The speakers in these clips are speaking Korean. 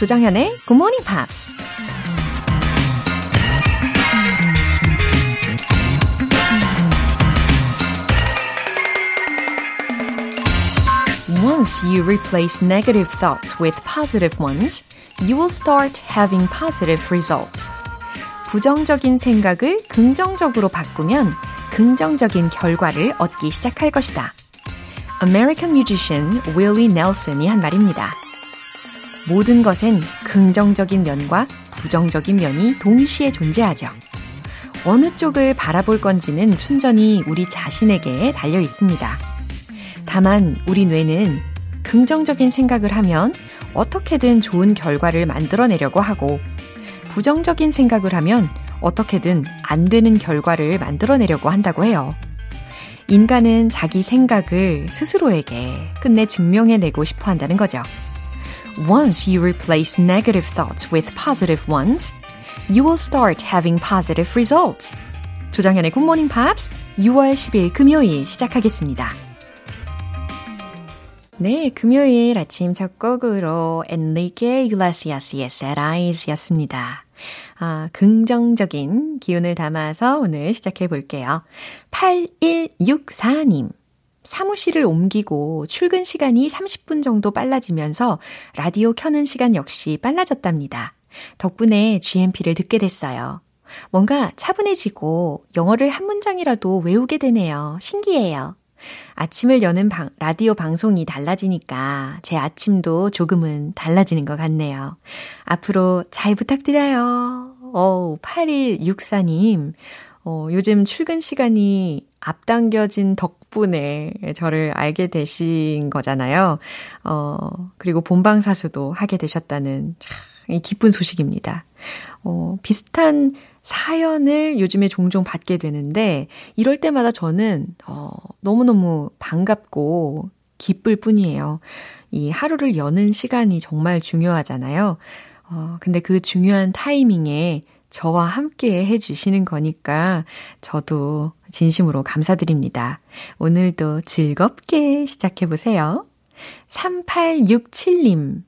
조장현의 Good Morning Pops. Once you replace negative thoughts with positive ones, you will start having positive results. 부정적인 생각을 긍정적으로 바꾸면 긍정적인 결과를 얻기 시작할 것이다. American musician Willie Nelson이 한 말입니다. 모든 것엔 긍정적인 면과 부정적인 면이 동시에 존재하죠. 어느 쪽을 바라볼 건지는 순전히 우리 자신에게 달려 있습니다. 다만 우리 뇌는 긍정적인 생각을 하면 어떻게든 좋은 결과를 만들어내려고 하고 부정적인 생각을 하면 어떻게든 안 되는 결과를 만들어내려고 한다고 해요. 인간은 자기 생각을 스스로에게 끝내 증명해내고 싶어 한다는 거죠. Once you replace negative thoughts with positive ones, you will start having positive results. Good Morning Pops 6월 10일 금요일 시작하겠습니다. 네, 금요일 아침 첫 곡으로 Enrique Iglesias의 Sad Eyes 였습니다. 아, 긍정적인 기운을 담아서 오늘 시작해 볼게요. 8164님. 사무실을 옮기고 출근 시간이 30분 정도 빨라지면서 라디오 켜는 시간 역시 빨라졌답니다. 덕분에 GMP를 듣게 됐어요. 뭔가 차분해지고 영어를 한 문장이라도 외우게 되네요. 신기해요. 아침을 여는 방, 라디오 방송이 달라지니까 제 아침도 조금은 달라지는 것 같네요. 앞으로 잘 부탁드려요. 어, 8164님. 어, 요즘 출근 시간이 앞당겨진 덕 분에 저를 알게 되신 거잖아요. 어, 그리고 본방사수도 하게 되셨다는 이 기쁜 소식입니다. 어, 비슷한 사연을 요즘에 종종 받게 되는데, 이럴 때마다 저는, 어, 너무너무 반갑고 기쁠 뿐이에요. 이 하루를 여는 시간이 정말 중요하잖아요. 어, 근데 그 중요한 타이밍에 저와 함께 해주시는 거니까 저도 진심으로 감사드립니다. 오늘도 즐겁게 시작해보세요. 3867님.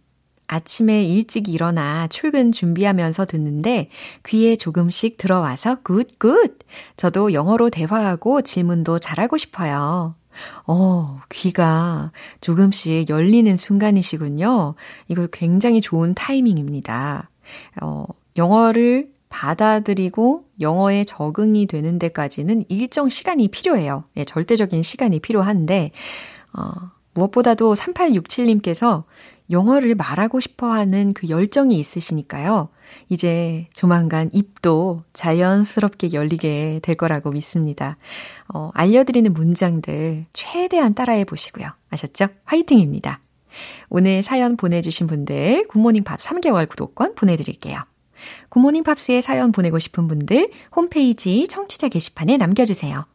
아침에 일찍 일어나 출근 준비하면서 듣는데 귀에 조금씩 들어와서 good, good! 저도 영어로 대화하고 질문도 잘하고 싶어요. 어, 귀가 조금씩 열리는 순간이시군요. 이거 굉장히 좋은 타이밍입니다. 어, 영어를 받아들이고 영어에 적응이 되는 데까지는 일정 시간이 필요해요. 예, 절대적인 시간이 필요한데, 어, 무엇보다도 3867님께서 영어를 말하고 싶어 하는 그 열정이 있으시니까요. 이제 조만간 입도 자연스럽게 열리게 될 거라고 믿습니다. 어, 알려드리는 문장들 최대한 따라해 보시고요. 아셨죠? 화이팅입니다. 오늘 사연 보내주신 분들 굿모닝 밥 3개월 구독권 보내드릴게요. 굿모닝 팝스에 사연 보내고 싶은 분들 홈페이지 청취자 게시판에 남겨주세요.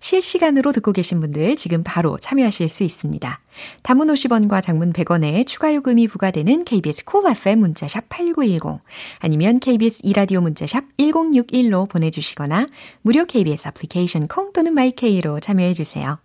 실시간으로 듣고 계신 분들 지금 바로 참여하실 수 있습니다. 담은 50원과 장문 100원에 추가 요금이 부과되는 KBS 콜 cool FM 문자샵 8910 아니면 KBS 이라디오 문자샵 1061로 보내주시거나 무료 KBS 애플리케이션 콩 또는 마이케이로 참여해 주세요.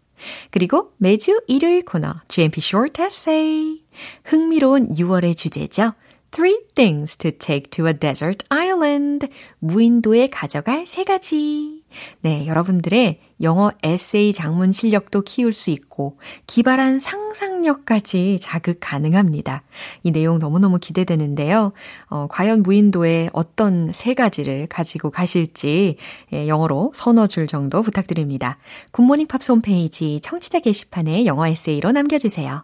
그리고 매주 일요일 코너 GMP Short Essay 흥미로운 6월의 주제죠. Three things to take to a desert island. 무인도에 가져갈 세 가지. 네, 여러분들의 영어 에세이 작문 실력도 키울 수 있고 기발한 상상력까지 자극 가능합니다. 이 내용 너무너무 기대되는데요. 어, 과연 무인도에 어떤 세 가지를 가지고 가실지 예, 영어로 서너 줄 정도 부탁드립니다. 굿모닝 팝스 홈페이지 청취자 게시판에 영어 에세이로 남겨주세요.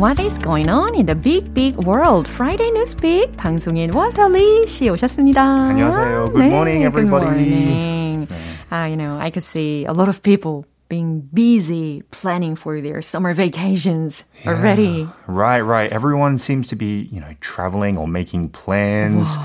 What is going on in the big big world? Friday Newspeak 방송인 월터 리씨 오셨습니다. 안녕하세요. Good 네, morning, everybody. Good morning. 네. uh, you know, I could see a lot of people being busy planning for their summer vacations yeah. already. Right, right. Everyone seems to be, you know, traveling or making plans.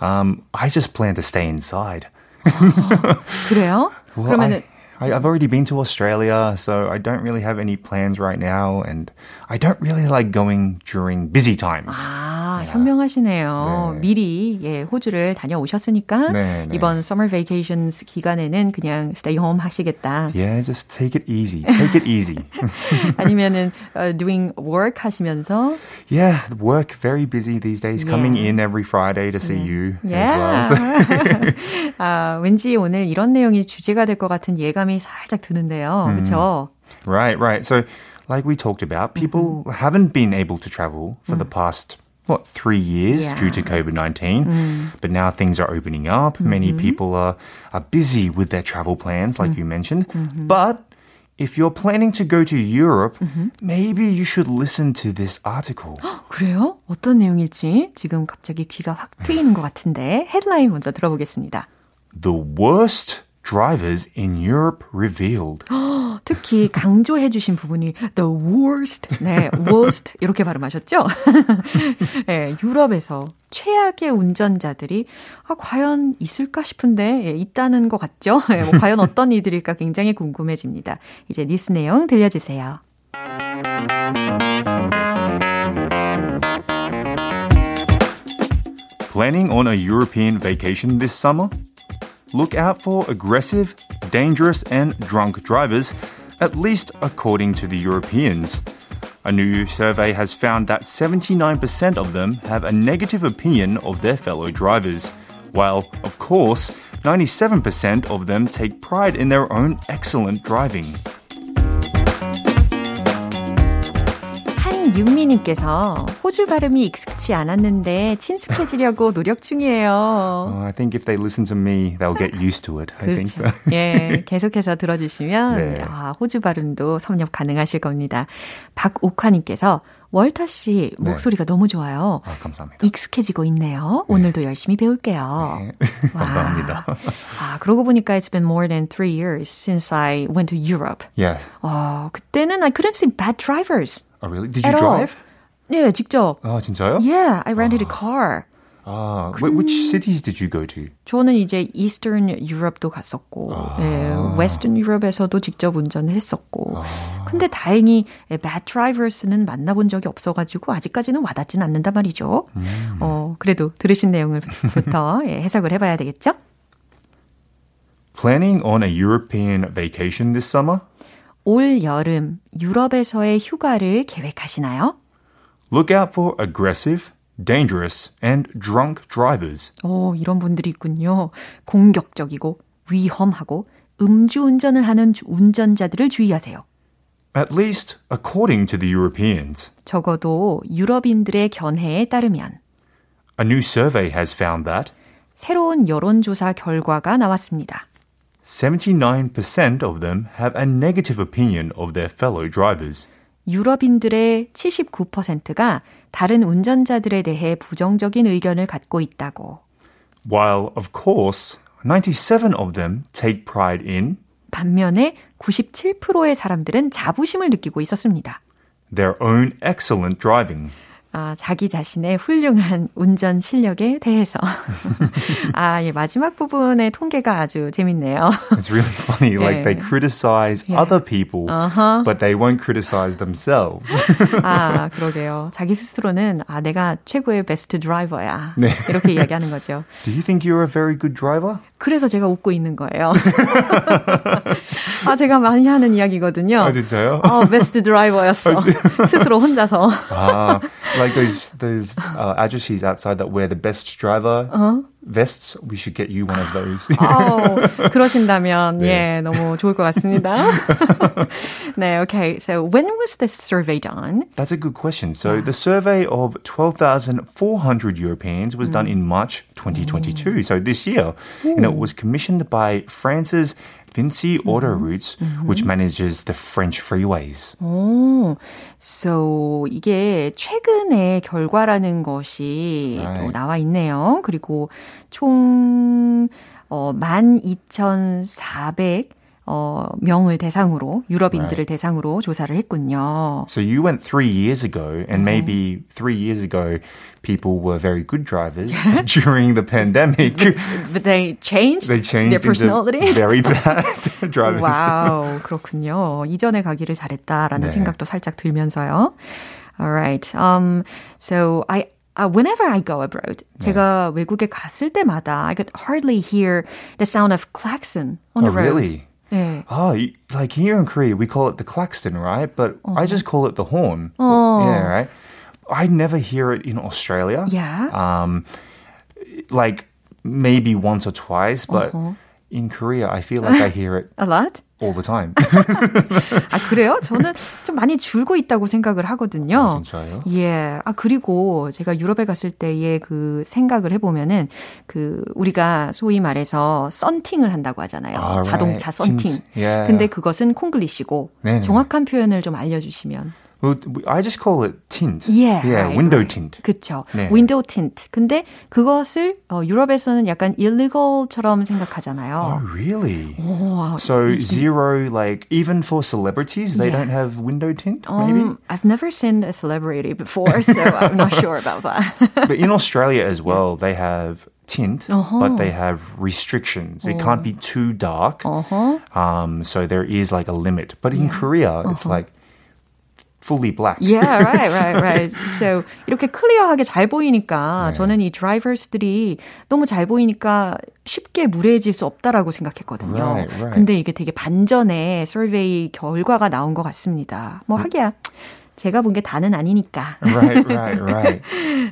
Um, I just plan to stay inside. 그래요? Well, 그러면은 I, I've already been to Australia, so I don't really have any plans right now, and I don't really like going during busy times. 아, yeah. 현명하시네요. 네. 미리 예, 호주를 다녀오셨으니까 네, 네. 이번 summer vacations 기간에는 그냥 stay home 하시겠다. Yeah, just take it easy. Take it easy. 아니면은 uh, doing work 하시면서 Yeah, work very busy these days. Yeah. Coming in every Friday to see you yeah. as well. 아, 왠지 오늘 이런 내용이 주제가 될 것 같은 예감 이 살짝 드는데요. 음. 그렇죠? Right, right. So like we talked about, people mm-hmm. haven't been able to travel for mm. the past what three years yeah. due to COVID nineteen, mm. but now things are opening up. Mm-hmm. Many people are are busy with their travel plans, like mm. you mentioned. Mm-hmm. But if you're planning to go to Europe, mm-hmm. maybe you should listen to this article. 그래요? 어떤 내용일지 지금 갑자기 귀가 확 트이는 것 같은데 헤드라인 먼저 들어보겠습니다. The worst drivers in Europe revealed. 특히 강조해 주신 부분이 the worst, 네, worst 이렇게 발음하셨죠? 네, 유럽에서 최악의 운전자들이 아, 과연 있을까 싶은데 예, 있다는 것 같죠? 예, 뭐, 과연 어떤 이들일까 굉장히 궁금해집니다. 이제 뉴스 내용 들려주세요. Planning on a European vacation this summer? Look out for aggressive, dangerous, and drunk drivers, at least according to the Europeans. A new survey has found that 79% of them have a negative opinion of their fellow drivers, while, of course, 97% of them take pride in their own excellent driving. 윤미님께서 호주 발음이 익숙치 않았는데 친숙해지려고 노력 중이에요. Uh, I think if they listen to me, they'll get used to it. I think so. 예, 계속해서 들어주시면 네. 아, 호주 발음도 섭렵 가능하실 겁니다. 박옥화님께서 월터 씨 목소리가 네. 너무 좋아요. 아, 감사합니다. 익숙해지고 있네요. 네. 오늘도 열심히 배울게요. 네. 감사합니다. 아, 그러고 보니까 it's been more than three years since I went to Europe. Yeah. 어, 그때는 I couldn't see bad drivers. Oh, really? Did you drive? All. 네, 직접. 아, 진짜요? Yeah, I rented 아. a car. 아, 근... which cities did you go to? 저는 이제 Eastern Europe도 갔었고, 아. 예, Western Europe에서도 직접 운전을 했었고. 아. 근데 다행히 bad drivers는 만나본 적이 없어가지고 아직까지는 와닿진 않는단 말이죠. 음. 어, 그래도 들으신 내용을부터 예, 해석을 해봐야 되겠죠? Planning on a European vacation this summer? 올 여름 유럽에서의 휴가를 계획하시나요? Look out for aggressive, dangerous, and drunk drivers. 오, 이런 분들이 있군요. 공격적이고 위험하고 음주운전을 하는 운전자들을 주의하세요. At least according to the Europeans. 적어도 유럽인들의 견해에 따르면. A new survey has found that 새로운 여론조사 결과가 나왔습니다. 79% of them have a negative opinion of their fellow drivers. 유럽인들의 79%가 다른 운전자들에 대해 부정적인 의견을 갖고 있다고. While, of course, 97 of them take pride in 반면에 97%의 사람들은 자부심을 느끼고 있었습니다. Their own excellent driving. 아, 자기 자신의 훌륭한 운전 실력에 대해서. 아, 예, 마지막 부분의 통계가 아주 재밌네요. It's really funny. Like they criticize yeah. other people, uh-huh. but they won't criticize themselves. 아, 그러게요. 자기 스스로는 아, 내가 최고의 베스트 드라이버야. 네. 이렇게 이야기하는 거죠. Do you think you're a very good driver? 그래서 제가 웃고 있는 거예요. 아, 제가 많이 하는 이야기거든요. 아, 진짜요? 아, 베스트 드라이버였어. 스스로 혼자서. 아, like those those uh, addresses outside that wear the best driver uh-huh. vests. We should get you one of those. oh, 그러신다면 네. 예, 너무 좋을 것 같습니다. 네, okay. So when was this survey done? That's a good question. So the survey of 12,400 Europeans was mm. done in March 2022. Mm. So this year, Ooh. and it was commissioned by France's Vinci Autoroutes, mm-hmm. which manages the French freeways. 오, so 이게 최근의 결과라는 것이 right. 또 나와 있네요. 그리고 총 어, 12,400 어, 명을 대상으로 유럽인들을 right. 대상으로 조사를 했군요. So you went three years ago, and maybe three years ago, people were very good drivers during the pandemic. But, but they changed. They changed their personalities. very bad drivers. 와우, 그렇군요. 이전에 가기를 잘했다라는 네. 생각도 살짝 들면서요. Alright. Um. So I uh, whenever I go abroad, 네. 제가 외국에 갔을 때마다 I could hardly hear the sound of klaxon on the oh, roads. Really? 네. Oh, like here in Korea, we call it the claxton, right? But uh-huh. I just call it the horn. Oh. Yeah, right? I never hear it in Australia. Yeah. Um, like maybe once or twice, but uh-huh. In Korea, I feel like I hear it a lot. all the time. 아, 그래요? 저는 좀 많이 줄고 있다고 생각을 하거든요. 아, 진짜요? 예. 아, 그리고 제가 유럽에 갔을 때의 그 생각을 해보면은 그 우리가 소위 말해서 썬팅을 한다고 하잖아요. 아, 자동차. 썬팅. Yeah. 근데 그것은 콩글리시고 네네. 정확한 표현을 좀 알려주시면. Well, I just call it tint. Yeah, yeah, right, window right. tint. 그렇죠. 네. window tint. 근데 그것을 어, 유럽에서는 약간 illegal처럼 생각하잖아요. Oh, really? 오, So zero, like even for celebrities, they Yeah. don't have window tint. Maybe. Um, I've never seen a celebrity before, so I'm not sure about that. but in Australia as well, they have tint, Uh-huh. but they have restrictions. It can't be too dark. Uh-huh. Um, so there is like a limit. But in Korea, it's like fully black. Yeah, right, right, right. So 이렇게 클리어하게 잘 보이니까 네. 저는 이 드라이버스들이 너무 잘 보이니까 쉽게 무례해질 수 없다라고 생각했거든요. Right, right. 근데 이게 되게 반전의 서베이 결과가 나온 것 같습니다. 뭐 하기야 제가 본 게 다는 아니니까. right, right, right.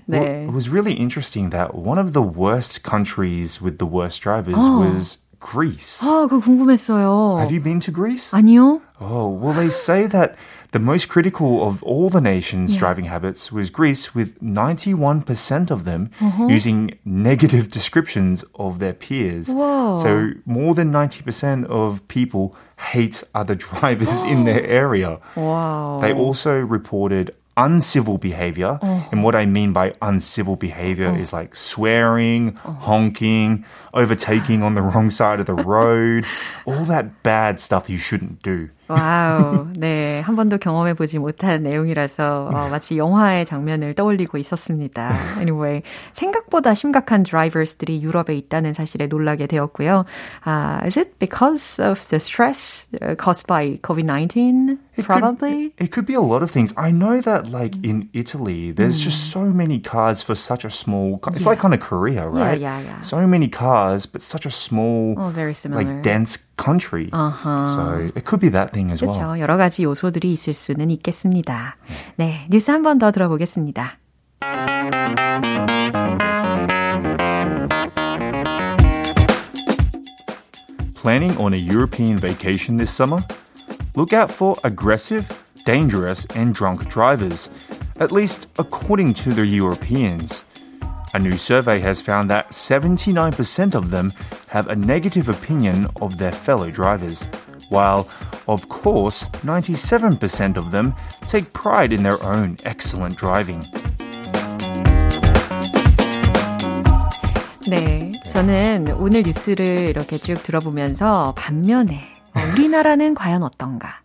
네. Well, it was really interesting that one of the worst countries with the worst drivers Oh. was Greece. 아, 그거 궁금했어요. Have you been to Greece? 아니요. Oh, well, they say that the most critical of all the nation's driving habits was Greece, with 91% of them Uh-huh. using negative descriptions of their peers. Whoa. So more than 90% of people hate other drivers in their area. 와우. They also reported uncivil behavior. Uh-huh. And what I mean by uncivil behavior is like swearing, Uh-huh. honking, overtaking on the wrong side of the road, all that bad stuff you shouldn't do. 와우. 네. 한 번도 경험해 보지 못한 내용이라서 어, 마치 영화의 장면을 떠올리고 있었습니다. Anyway, 생각보다 심각한 드라이버스들이 유럽에 있다는 사실에 놀라게 되었고요. Uh, is it because of the stress uh, caused by COVID-19? It Probably. Could, it could be a lot of things. I know that, like in Italy, there's Mm. just so many cars for such a small. It's like kind of Korea, right? yeah, yeah. So many cars, but such a small, Oh, very similar. like dense country. Uh-huh. So it could be that thing as well. 그렇죠. 여러 가지 요소들이 있을 수는 있겠습니다. 네, 뉴스 한 번 더 들어보겠습니다. Planning on a European vacation this summer? Look out for aggressive, dangerous, and drunk drivers, at least according to the Europeans. A new survey has found that 79% of them have a negative opinion of their fellow drivers, While, of course, 97% of them take pride in their own excellent driving. 네, 저는 오늘 뉴스를 이렇게 쭉 들어보면서 반면에 어, 우리나라는 과연 어떤가?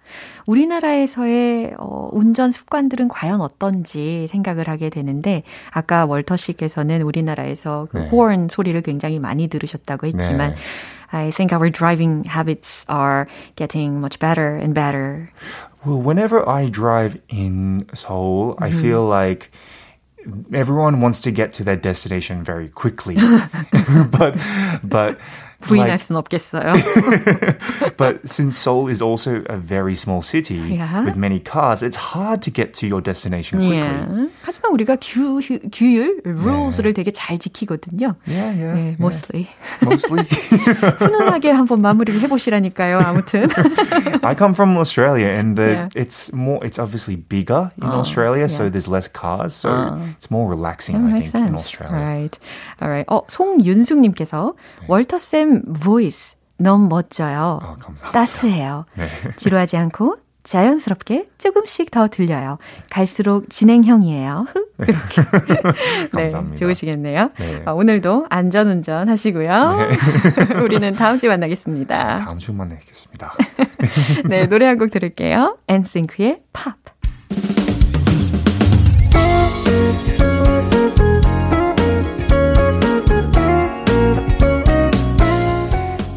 우리나라에서의 어, 운전 습관들은 과연 어떤지 생각을 하게 되는데 아까 월터 씨께서는 우리나라에서 그 네. 호언 소리를 굉장히 많이 들으셨다고 했지만 네. I think our driving habits are getting much better and better. Well, whenever I drive in Seoul, I mm-hmm. feel like everyone wants to get to their destination very quickly. but but 부인할 like, 순 없겠어요. but since Seoul is also a very small city Yeah. with many cars, it's hard to get to your destination quickly. 예. 하지만 우리가 규, 규, 규율, rules를 되게 잘 지키거든요. Yeah, yeah. 예, yeah. mostly. Mostly. 훈훈하게 한번 마무리를 해보시라니까요. 아무튼. I come from Australia and the, Yeah. it's more, it's obviously bigger in Australia, so yeah. there's less cars. So it's more relaxing, That I makes think, in sense. Australia. Right. Alright. 어, 송윤숙님께서 월터쌤 voice 너무 멋져요. 아, 감사합니다. 따스해요. 네. 지루하지 않고 자연스럽게 조금씩 더 들려요. 갈수록 진행형이에요. 이렇게. 네, 감사합니다. 좋으시겠네요. 네. 아, 오늘도 안전운전 하시고요. 네. 우리는 다음 주에 만나겠습니다. 다음 주 만나겠습니다. 네, 노래 한 곡 들을게요. 엔싱크의 팝.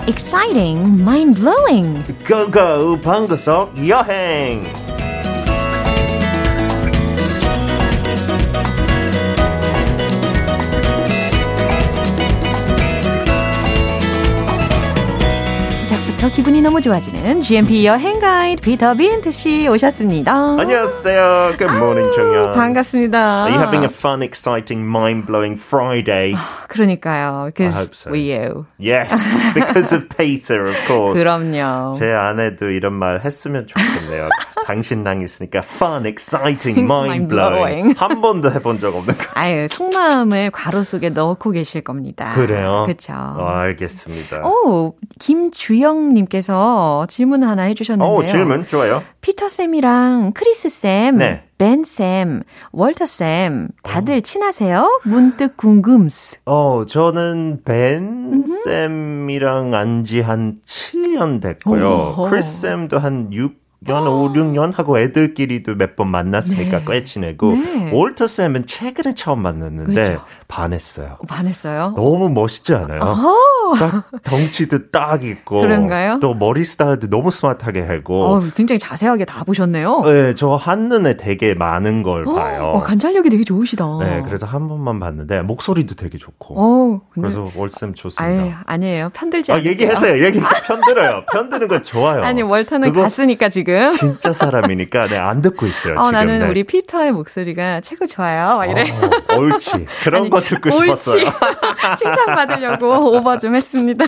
Fun, exciting, mind-blowing. 고고 방구석 여행 시작부터 기분이 너무 좋아지는 GMP 여행 가이드 피터 빈트 씨 오셨습니다. 안녕하세요. Good morning, 정연. 반갑습니다. Are you having a fun, exciting, mind-blowing Friday? 그러니까요. I hope so. we you. Yes, because of Peter, of course. 그럼요. 제 아내도 이런 말 했으면 좋겠네요. 당신이랑 있으니까 fun, exciting, mind-blowing. 한 번도 해본 적 없는 거. 아유, 속마음을 괄호 속에 넣고 계실 겁니다. 그래요? 그렇죠. 어, 알겠습니다. 오, 김주영 님께서 질문 하나 해주셨는데요. 오, 질문 좋아요. 피터 쌤이랑 크리스 쌤, 네. 벤 쌤, 월터 쌤 다들 친하세요? 문득 궁금스. 어, 저는 벤 쌤이랑 안지 한 7년 됐고요. 오. 크리스 쌤도 한 6 년, 5, 6년 하고 애들끼리도 몇 번 만났으니까 네. 꽤 지내고 네. 월터 쌤은 최근에 처음 만났는데 그죠. 반했어요. 반했어요? 너무 멋있지 않아요? 어, 딱 덩치도 딱 있고 그런가요? 또 머리 스타일도 너무 스마트하게 하고 어, 굉장히 자세하게 다 보셨네요. 네, 저 한눈에 되게 많은 걸 봐요. 어, 관찰력이 되게 좋으시다. 네, 그래서 한 번만 봤는데 목소리도 되게 좋고 어, 그래서 월쌤 좋습니다. 아유, 아니에요. 편들지 아, 않을게요. 얘기하세요. 얘기 편들어요. 편드는 거 좋아요. 아니, 월터는 그거 갔으니까 지금. 진짜 사람이니까 네, 안 듣고 있어요. 어, 지금. 나는 네. 우리 피터의 목소리가 최고 좋아요. 막 이래. 어, 옳지. 그런 아니, 거 듣고 옳지. 싶었어요. 칭찬받으려고 오버 좀 했습니다.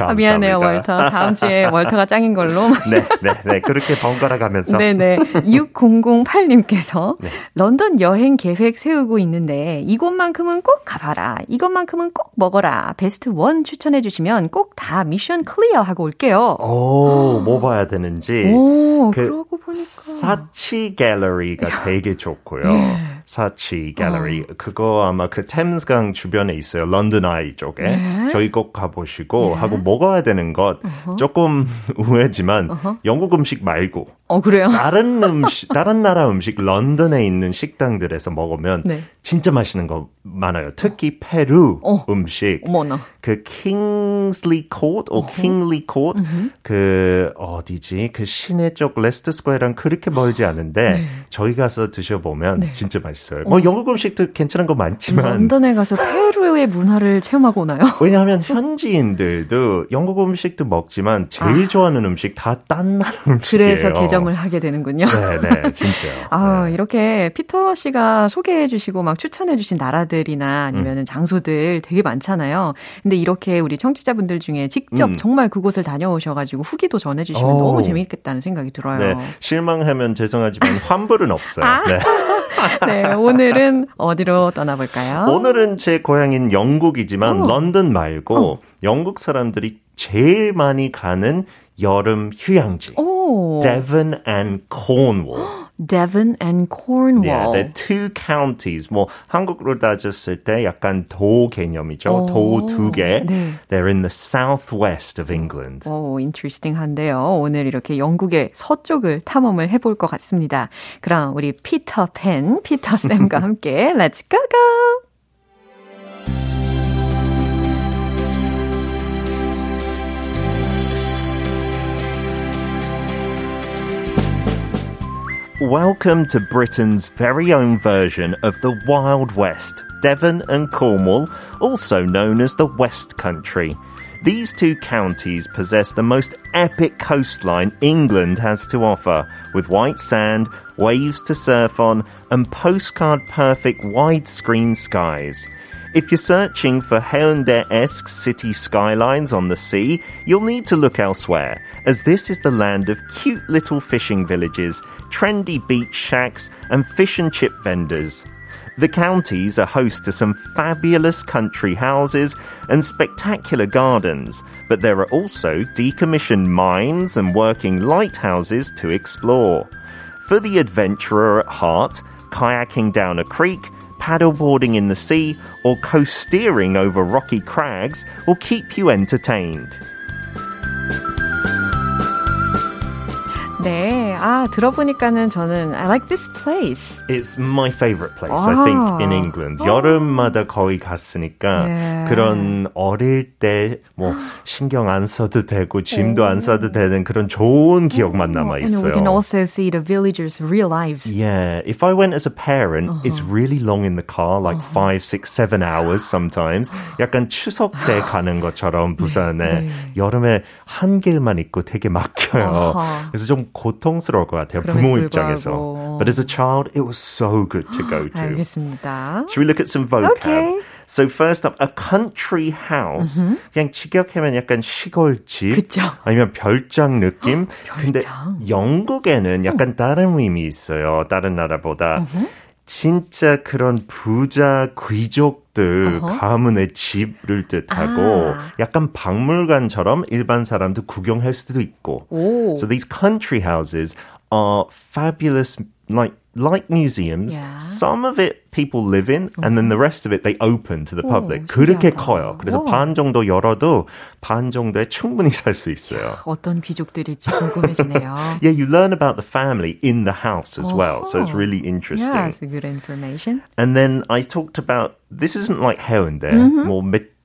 아, 미안해요. 월터. 다음 주에 월터가 짱인 걸로. 네, 네, 네. 그렇게 번갈아 가면서. 네 네. 6008님께서 네. 런던 여행 계획 세우고 있는데 이곳만큼은 꼭 가봐라. 이것만큼은 꼭 먹어라. best one 추천해 주시면 꼭 다 mission clear 하고 올게요. 오, 뭐 봐야 되는지. 오, 그 그러고 보니까. 사치 갤러리가 되게 좋고요. 네. 사치 갤러리. 그거 아마 그 템스강 주변에 있어요. 런던 아이 쪽에. 네. 저기 꼭 가보시고 하고 먹어야 되는 것 조금 의외지만 영국 음식 말고 어, 그래요? 다른 음식, 다른 나라 음식, 런던에 있는 식당들에서 먹으면 네. 진짜 맛있는 거 많아요. 특히 페루 어. 음식. 어머나. 그 킹슬리 코트, 오 킹리 코트, 그 어디지? 그 시내 쪽 레스터 스퀘어랑 그렇게 멀지 않은데 네. 저기 가서 드셔보면 진짜 맛있어요. 뭐 영국 음식도 괜찮은 거 많지만 런던에 가서 페루의 문화를 체험하고 오나요? 왜냐하면 현지인들도 영국 음식도 먹지만 제일 좋아하는 음식 다 딴 나라 음식이에요. 그래서 개점을 하게 되는군요. 네 네 진짜요. 아, 네. 이렇게 피터 씨가 소개해 주시고 막 추천해 주신 나라들이나 음. 아니면 은 장소들 되게 많잖아요. 근데 이렇게 우리 청취자분들 중에 직접 음. 정말 그곳을 다녀오셔 가지고 후기도 전해 주시면 오. 너무 재밌겠다는 생각이 들어요. 네, 실망하면 죄송하지만 환불은 없어요. 아. 네. 네, 오늘은 어디로 떠나볼까요? 오늘은 제 고향인 영국이지만 어. 런던 말고 영국 사람들이 제일 많이 가는 여름 휴양지. 오, Devon and Cornwall. Devon and Cornwall. Yeah, they're two counties. 뭐 한국으로 따졌을 때 약간 도 개념이죠. 오, 도 두 개. 네. They're in the southwest of England. 오, interesting한데요. 오늘 이렇게 영국의 서쪽을 탐험을 해볼 것 같습니다. 그럼 우리 피터 팬, 피터 쌤과 함께 Let's go go! Welcome to Britain's very own version of the Wild West, Devon and Cornwall, also known as the West Country. These two counties possess the most epic coastline England has to offer, with white sand, waves to surf on, and postcard perfect widescreen skies. If you're searching for Haeundae-esque city skylines on the sea, you'll need to look elsewhere, as this is the land of cute little fishing villages, trendy beach shacks, and fish and chip vendors. The counties are host to some fabulous country houses and spectacular gardens, but there are also decommissioned mines and working lighthouses to explore. For the adventurer at heart, kayaking down a creek, paddleboarding in the sea, or coast steering over rocky crags will keep you entertained. 네, 아 들어보니까는 저는 I like this place. It's my favorite place, I think, in England. 여름마다 거의 갔으니까 Yeah. 그런 어릴 때 뭐 신경 안 써도 되고 짐도 안 써도 되는 그런 좋은 기억만 남아 And we can 있어요. also see the villagers' real lives. Yeah, if I went as a parent, it's really long in the car, like five, six, seven hours sometimes. 약간 추석 때 가는 것처럼 부산에 여름에 한 길만 있고 되게 막혀요. 어허. 그래서 좀 고통스러울 것 같아요. 부모. 입장에서. But as a child, it was so good to go to. 알겠습니다. Should we look at some vocab? Okay. So first up, a country house. 그냥 직역하면 약간 시골집. 그쵸. 아니면 별장 느낌. 근데 별장. 영국에는 약간 다른 의미 있어요. 다른 나라보다. 진짜 그런 부자 귀족들 가문의 집을 뜻하고 아. 약간 박물관처럼 일반 사람도 구경할 수도 있고. 오. So these country houses are fabulous, like like museums. Yeah. Some of it people live in, and then the rest of it they open to the public. 오, 그렇게 신기하다. 커요. 그래서 와. 반 정도 열어도 반 정도에 충분히 살 수 있어요. 어떤 귀족들일지 궁금해지네요. Yeah, you learn about the family in the house as well, so it's Oh. really interesting. Yeah, it's a good information. And then I talked about this isn't like 해운대. Mm-hmm. 뭐몇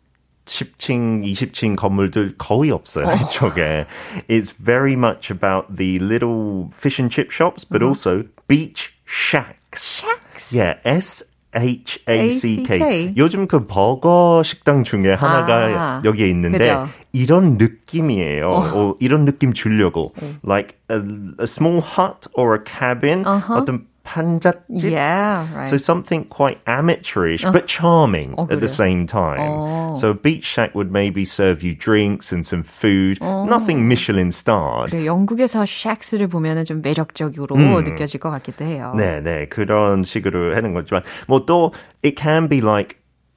10층, 20층 건물들 거의 없어요. 이쪽에. It's very much about the little fish and chip shops, but also beach shacks. Shacks. Yeah, S H A C K. 요즘 그 버거 식당 중에 하나가 아, 여기에 있는데 그죠. 이런 느낌이에요. 어, 이런 느낌 주려고. Like a, a small hut or a cabin. 어떤 판잣집. Yeah, right. So something quite amateurish but charming 어, at the 그래요? same time. So a beach shack would maybe serve you drinks and some food. Nothing Michelin starred. 그래, 영국에서 shacks를 보면은 좀 매력적으로 느껴질 것 같기도 해요. 네, 네. 그런 식으로 하는 거지만 뭐 또 it can be like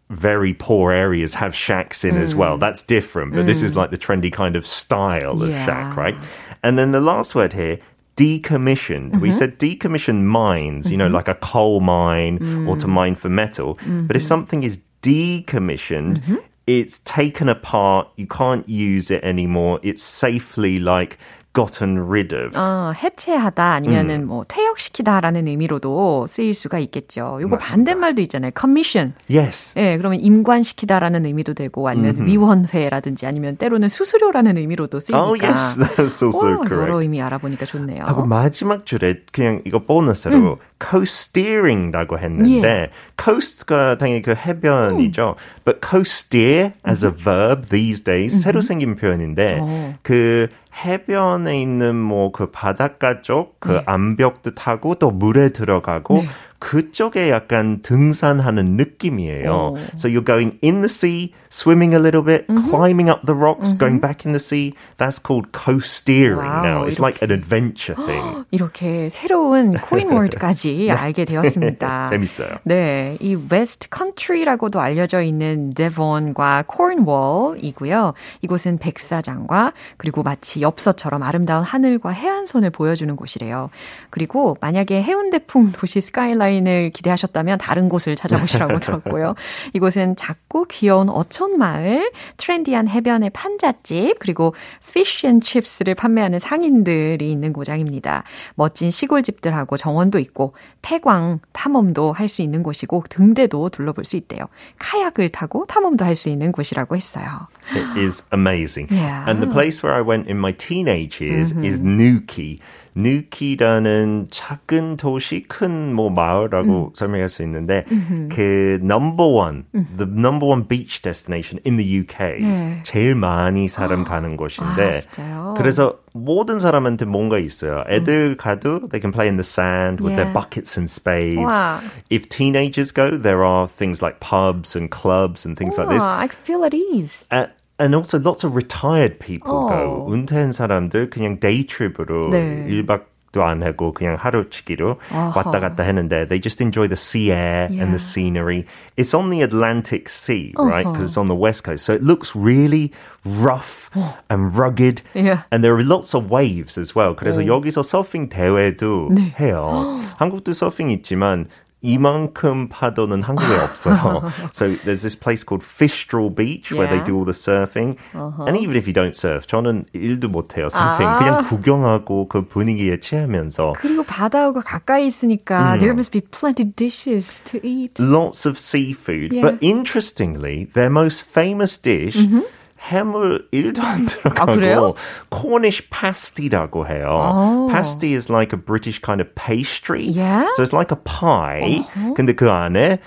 very poor areas have shacks in as well. That's different, but this is like the trendy kind of style of Yeah. shack, right? And then the last word here decommissioned. We mm-hmm. said decommissioned mines, you know, mm-hmm. like a coal mine mm. or to mine for metal. But if mm-hmm. something is decommissioned, it's taken apart, you can't use it anymore, it's safely like gotten rid of. 어, 해체하다 아니면은 뭐 퇴역시키다라는 의미로도 쓰일 수가 있겠죠. 요거 반대말도 있잖아요. commission. Yes. 예, 그러면 임관시키다라는 의미도 되고 아니면 위원회라든지 아니면 때로는 수수료라는 의미로도 쓰이니까. Oh, yes, that's also 오, correct. 여러 의미 알아보니까 좋네요. 하고 마지막 줄에 그냥 이거 보너스로 coasteering라고 했는데 coast가 당연히 그 해변이죠. But coasteer as a verb these days. 새로 생긴 표현인데 그 해변에 있는 뭐 그 바닷가 쪽 그 암벽도 타고 또 물에 들어가고 그쪽에 약간 등산하는 느낌이에요. 오. So you're going in the sea, swimming a little bit, climbing up the rocks, going back in the sea. That's called coasteering wow, now. It's like an adventure thing. 이렇게 새로운 코인 월드까지 알게 되었습니다. 재밌어요. 네, 이 웨스트 컨트리라고도 알려져 있는 데본과 콘월이고요. 이곳은 백사장과 그리고 마치 엽서처럼 아름다운 하늘과 해안선을 보여주는 곳이래요. 그리고 만약에 해운대풍 도시 스카이라인 을 기대하셨다면 다른 곳을 찾아보시라고 들었고요. 이곳은 작고 귀여운 어촌 마을, 트렌디한 해변의 판잣집, 그리고 fish and chips를 판매하는 상인들이 있는 고장입니다. 멋진 시골집들하고 정원도 있고 폐광 탐험도 할 수 있는 곳이고 등대도 둘러볼 수 있대요. 카약을 타고 탐험도 할 수 있는 곳이라고 했어요. It is amazing. Yeah. And the place where I went in my teenage years is Newquay. 뉴키라는 작은 도시, 큰 뭐 마을이라고 음. 설명할 수 있는데 음흠. 그 number one, 음. the number one beach destination in the UK 네. 제일 많이 사람 가는 곳인데 아, 진짜요? 그래서 모든 사람한테 뭔가 있어요. 애들 음. 가도 they can play in the sand with yeah. their buckets and spades. 와. If teenagers go, there are things like pubs and clubs and things 우와, like this. I feel at ease. Uh, and also lots of retired people go. 은퇴한 사람들 그냥 데이 트립으로 네. 1박 안 하고 그냥 하루치기로 uh-huh. 왔다 갔다 했는데 they just enjoy the sea air yeah. and the scenery. It's on the Atlantic Sea, uh-huh. right? Because it's on the west coast. So it looks really rough and rugged. Yeah. And there are lots of waves as well. 그래서 오. 여기서 서핑 대회도 네. 해요. 한국도 서핑 있지만 이만큼 파도는 한국에 없어요. so there's this place called Fistral Beach where yeah. they do all the surfing. Uh-huh. And even if you don't surf, 저는 일도 못해요. 서핑. 아. 그냥 구경하고 그 분위기에 취하면서. 그리고 바다가 가까이 있으니까 음. there must be plenty dishes to eat. Lots of seafood. Yeah. But interestingly, their most famous dish mm-hmm. 해물 1도 안 들어가고 아, Cornish pasty라고 해요. Oh. Pasty is like a British kind of pastry. Yeah? So it's like a pie. Uh-huh. 근데 그 안에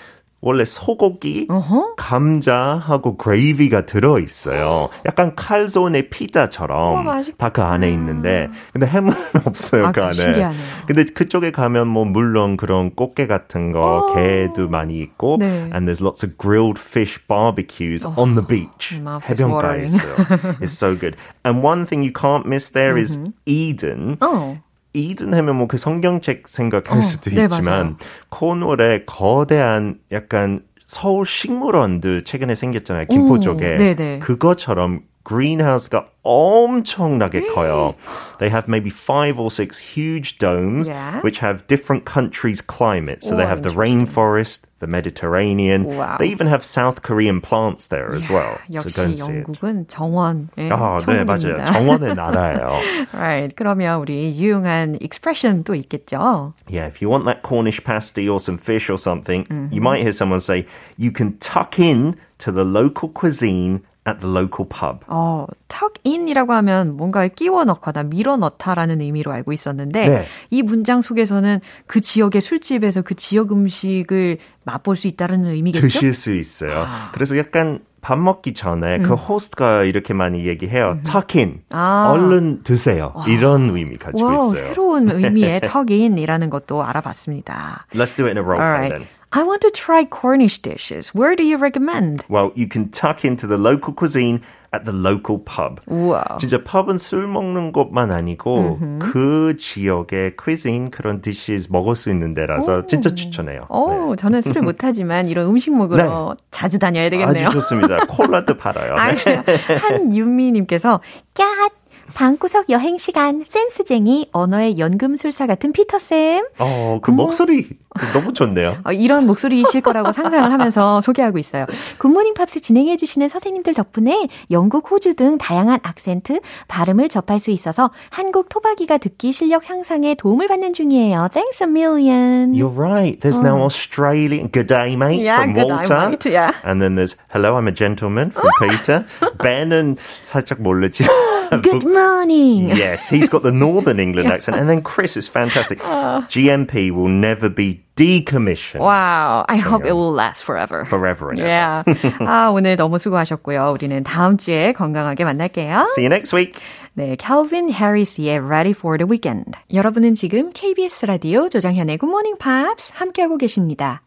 원래 소고기, uh-huh. 감자하고 그레이비가 들어 있어요. 약간 칼손의 피자처럼 다 그 안에 있는데 근데 해물은 없어요 아, 그 안에. 신기하네요. 근데 그쪽에 가면 뭐 물론 그런 꽃게 같은 거, 오. 게도 많이 있고 네. and there's lots of grilled fish barbecues oh, on the beach. 해변가에 있어요. It's so good. And one thing you can't miss there is Eden. Oh. 이든 하면 뭐 그 성경책 생각할 어, 수도 네, 있지만. 코노의 거대한 약간 서울 식물원도 최근에 생겼잖아요. 김포 오, 쪽에. 네네. 그거처럼 greenhouse가 엄청나게 커요. They have maybe five or six huge domes yeah. which have different countries' climates. So they have the rainforest, the Mediterranean. Wow. They even have South Korean plants there as well. 역시 so 영국은 정원의 아, 네, 맞아요. 정원의 나라예요. right. 그러면 우리 유용한 expression 또 있겠죠? Yeah, if you want that Cornish pasty or some fish or something, mm-hmm. you might hear someone say, you can tuck in to the local cuisine at the local pub. 어, tuck in이라고 하면 뭔가를 끼워 넣거나 밀어 넣다라는 의미로 알고 있었는데 네. 이 문장 속에서는 그 지역의 술집에서 그 지역 음식을 맛볼 수 있다는 의미겠죠? 드실 수 있어요. 아. 그래서 약간 밥 먹기 전에 음. 그 호스트가 이렇게 많이 얘기해요. 음. tuck in. 아. 얼른 드세요. 와. 이런 의미 가지고 wow, 있어요. 새로운 의미의 tuck in이라는 것도 알아봤습니다. Let's do it in a role play then. I want to try Cornish dishes. Where do you recommend? Well, you can tuck into the local cuisine at the local pub. 우와. 진짜 pub은 술 먹는 곳만 아니고 음흠. 그 지역의 cuisine 그런 dishes 먹을 수 있는 데라서 오. 진짜 추천해요. 오, 네. 저는 술을 못하지만 이런 음식 먹으러 네. 자주 다녀야 되겠네요. 아주 좋습니다. 콜라도 팔아요. 네. 한윤미님께서 꺄 방구석 여행 시간 센스쟁이 언어의 연금술사 같은 피터쌤. 어, 그 목소리 너무 좋네요. 어, 이런 목소리이실 거라고 상상을 하면서 소개하고 있어요. 굿모닝 팝스 진행해 주시는 선생님들 덕분에 영국, 호주 등 다양한 악센트, 발음을 접할 수 있어서 한국 토박이가 듣기 실력 향상에 도움을 받는 중이에요. Thanks a million. You're right. There's 어. now Australian. Good day, mate. Yeah, from good Walter. Day, mate. Yeah. And then there's Hello, I'm a gentleman from Peter. Ben은 살짝 모르지. Good morning. Yes, he's got the Northern England accent. And then Chris is fantastic. GMP will never be decommissioned. Wow. I hope it will last forever. Forever and yeah. ever. 아, 오늘 너무 수고하셨고요. 우리는 다음 주에 건강하게 만날게요. See you next week. 네, Calvin Harris의 Ready for the Weekend. 여러분은 지금 KBS 라디오 조장현의 Good Morning Pops 함께하고 계십니다.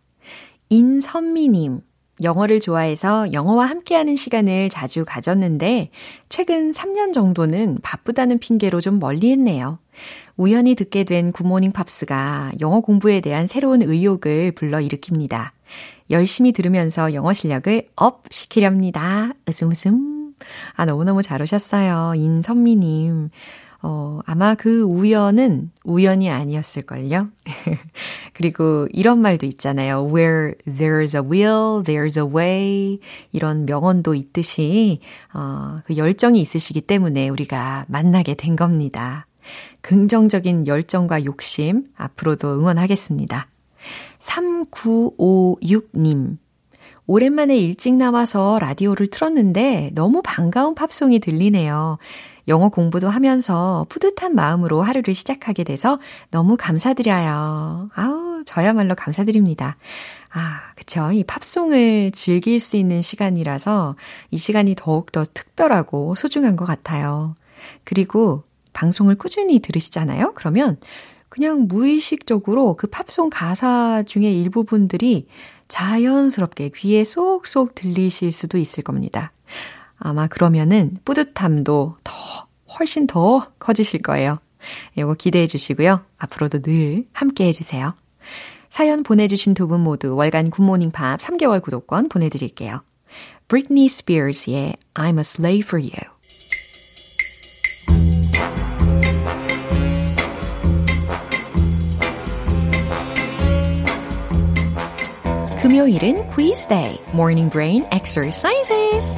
인선미님. 영어를 좋아해서 영어와 함께하는 시간을 자주 가졌는데 최근 3년 정도는 바쁘다는 핑계로 좀 멀리 했네요. 우연히 듣게 된 굿모닝 팝스가 영어 공부에 대한 새로운 의욕을 불러일으킵니다. 열심히 들으면서 영어 실력을 up 시키렵니다. 웃음 웃음. 아, 너무너무 잘 오셨어요. 인선미님. 어, 아마 그 우연은 우연이 아니었을걸요? 그리고 이런 말도 있잖아요. Where there's a will, there's a way. 이런 명언도 있듯이, 어, 그 열정이 있으시기 때문에 우리가 만나게 된 겁니다. 긍정적인 열정과 욕심 앞으로도 응원하겠습니다. 3956님. 오랜만에 일찍 나와서 라디오를 틀었는데 너무 반가운 팝송이 들리네요. 영어 공부도 하면서 뿌듯한 마음으로 하루를 시작하게 돼서 너무 감사드려요. 아우, 저야말로 감사드립니다. 아, 그쵸. 이 팝송을 즐길 수 있는 시간이라서 이 시간이 더욱더 특별하고 소중한 것 같아요. 그리고 방송을 꾸준히 들으시잖아요? 그러면 그냥 무의식적으로 그 팝송 가사 중에 일부분들이 자연스럽게 귀에 쏙쏙 들리실 수도 있을 겁니다. 아마 그러면은 뿌듯함도 더, 훨씬 더 커지실 거예요. 이거 기대해 주시고요. 앞으로도 늘 함께 해주세요. 사연 보내주신 두 분 모두 월간 굿모닝 팝 3개월 구독권 보내드릴게요. Britney Spears의 I'm a Slave for You. 금요일은 quiz day, morning brain exercises.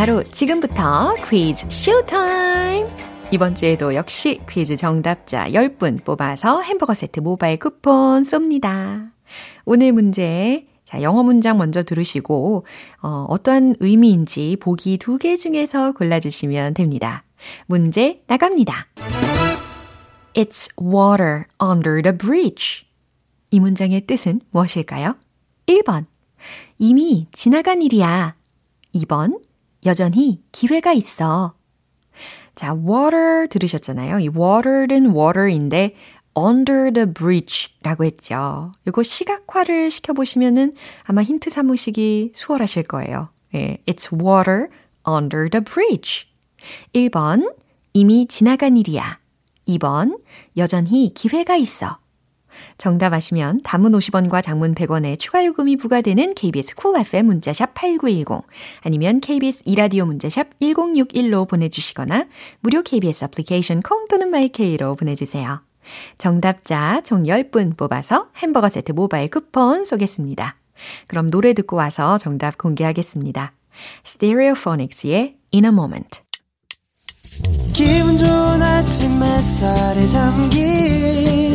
바로 지금부터 퀴즈 쇼타임! 이번 주에도 역시 퀴즈 정답자 10분 뽑아서 햄버거 세트 모바일 쿠폰 쏩니다. 오늘 문제, 자, 영어 문장 먼저 들으시고, 어, 어떠한 의미인지 보기 두 개 중에서 골라주시면 됩니다. 문제 나갑니다. It's water under the bridge. 이 문장의 뜻은 무엇일까요? 1번. 이미 지나간 일이야. 2번. 여전히 기회가 있어. 자, water 들으셨잖아요. 이 water는 water인데 under the bridge 라고 했죠. 이거 시각화를 시켜보시면은 아마 힌트 삼으시기 수월하실 거예요. 예, it's water under the bridge. 1번, 이미 지나간 일이야. 2번, 여전히 기회가 있어. 정답 아시면 단문 50원과 장문 100원의 추가 요금이 부과되는 KBS cool FM 문자샵 8910 아니면 KBS 2라디오 문자샵 1061로 보내주시거나 무료 KBS 애플리케이션 콩 또는 마이케이로 보내주세요. 정답자 총 10분 뽑아서 햄버거 세트 모바일 쿠폰 쏘겠습니다. 그럼 노래 듣고 와서 정답 공개하겠습니다. Stereophonics의 In a Moment 기분 좋은 아침 햇살에 담긴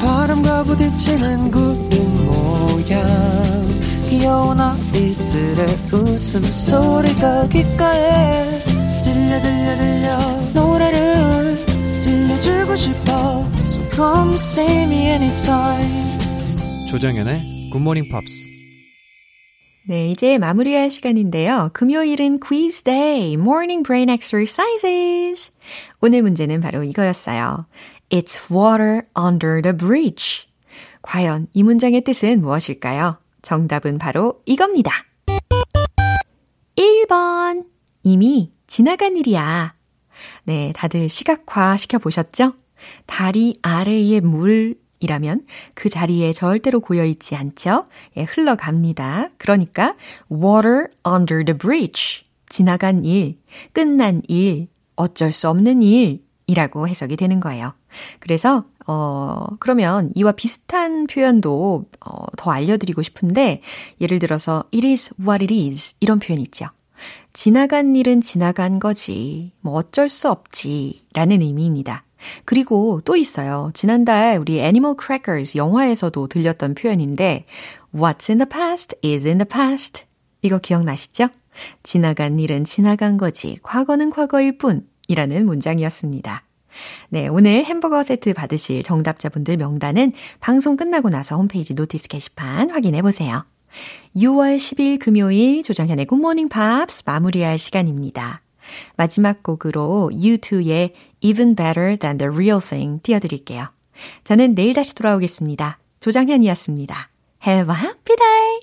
바람과 부딪히는 구름 모양 귀여운 아이들의 웃음소리가 귓가에 들려 들려 들려 노래를 들려주고 싶어 So come see me anytime 조정연의 굿모닝 팝스 네, 이제 마무리할 시간인데요. 금요일은 quiz day, morning brain exercises. 오늘 문제는 바로 이거였어요. It's water under the bridge. 과연 이 문장의 뜻은 무엇일까요? 정답은 바로 이겁니다. 1번. 이미 지나간 일이야. 네, 다들 시각화 시켜보셨죠? 다리 아래의 물이라면 그 자리에 절대로 고여있지 않죠? 예, 흘러갑니다. 그러니까 water under the bridge. 지나간 일, 끝난 일, 어쩔 수 없는 일, 이라고 해석이 되는 거예요. 그래서, 어, 그러면 이와 비슷한 표현도, 어, 더 알려드리고 싶은데, 예를 들어서, it is what it is. 이런 표현 있죠. 지나간 일은 지나간 거지. 뭐 어쩔 수 없지. 라는 의미입니다. 그리고 또 있어요. 지난달 우리 Animal Crackers 영화에서도 들렸던 표현인데, What's in the past is in the past. 이거 기억나시죠? 지나간 일은 지나간 거지. 과거는 과거일 뿐. 이라는 문장이었습니다. 네, 오늘 햄버거 세트 받으실 정답자분들 명단은 방송 끝나고 나서 홈페이지 notice 게시판 확인해 보세요. 6월 10일 금요일 조정현의 굿모닝 팝스 마무리할 시간입니다. 마지막 곡으로 U2의 Even Better Than the Real Thing 띄워드릴게요. 저는 내일 다시 돌아오겠습니다. 조정현이었습니다. Have a happy day!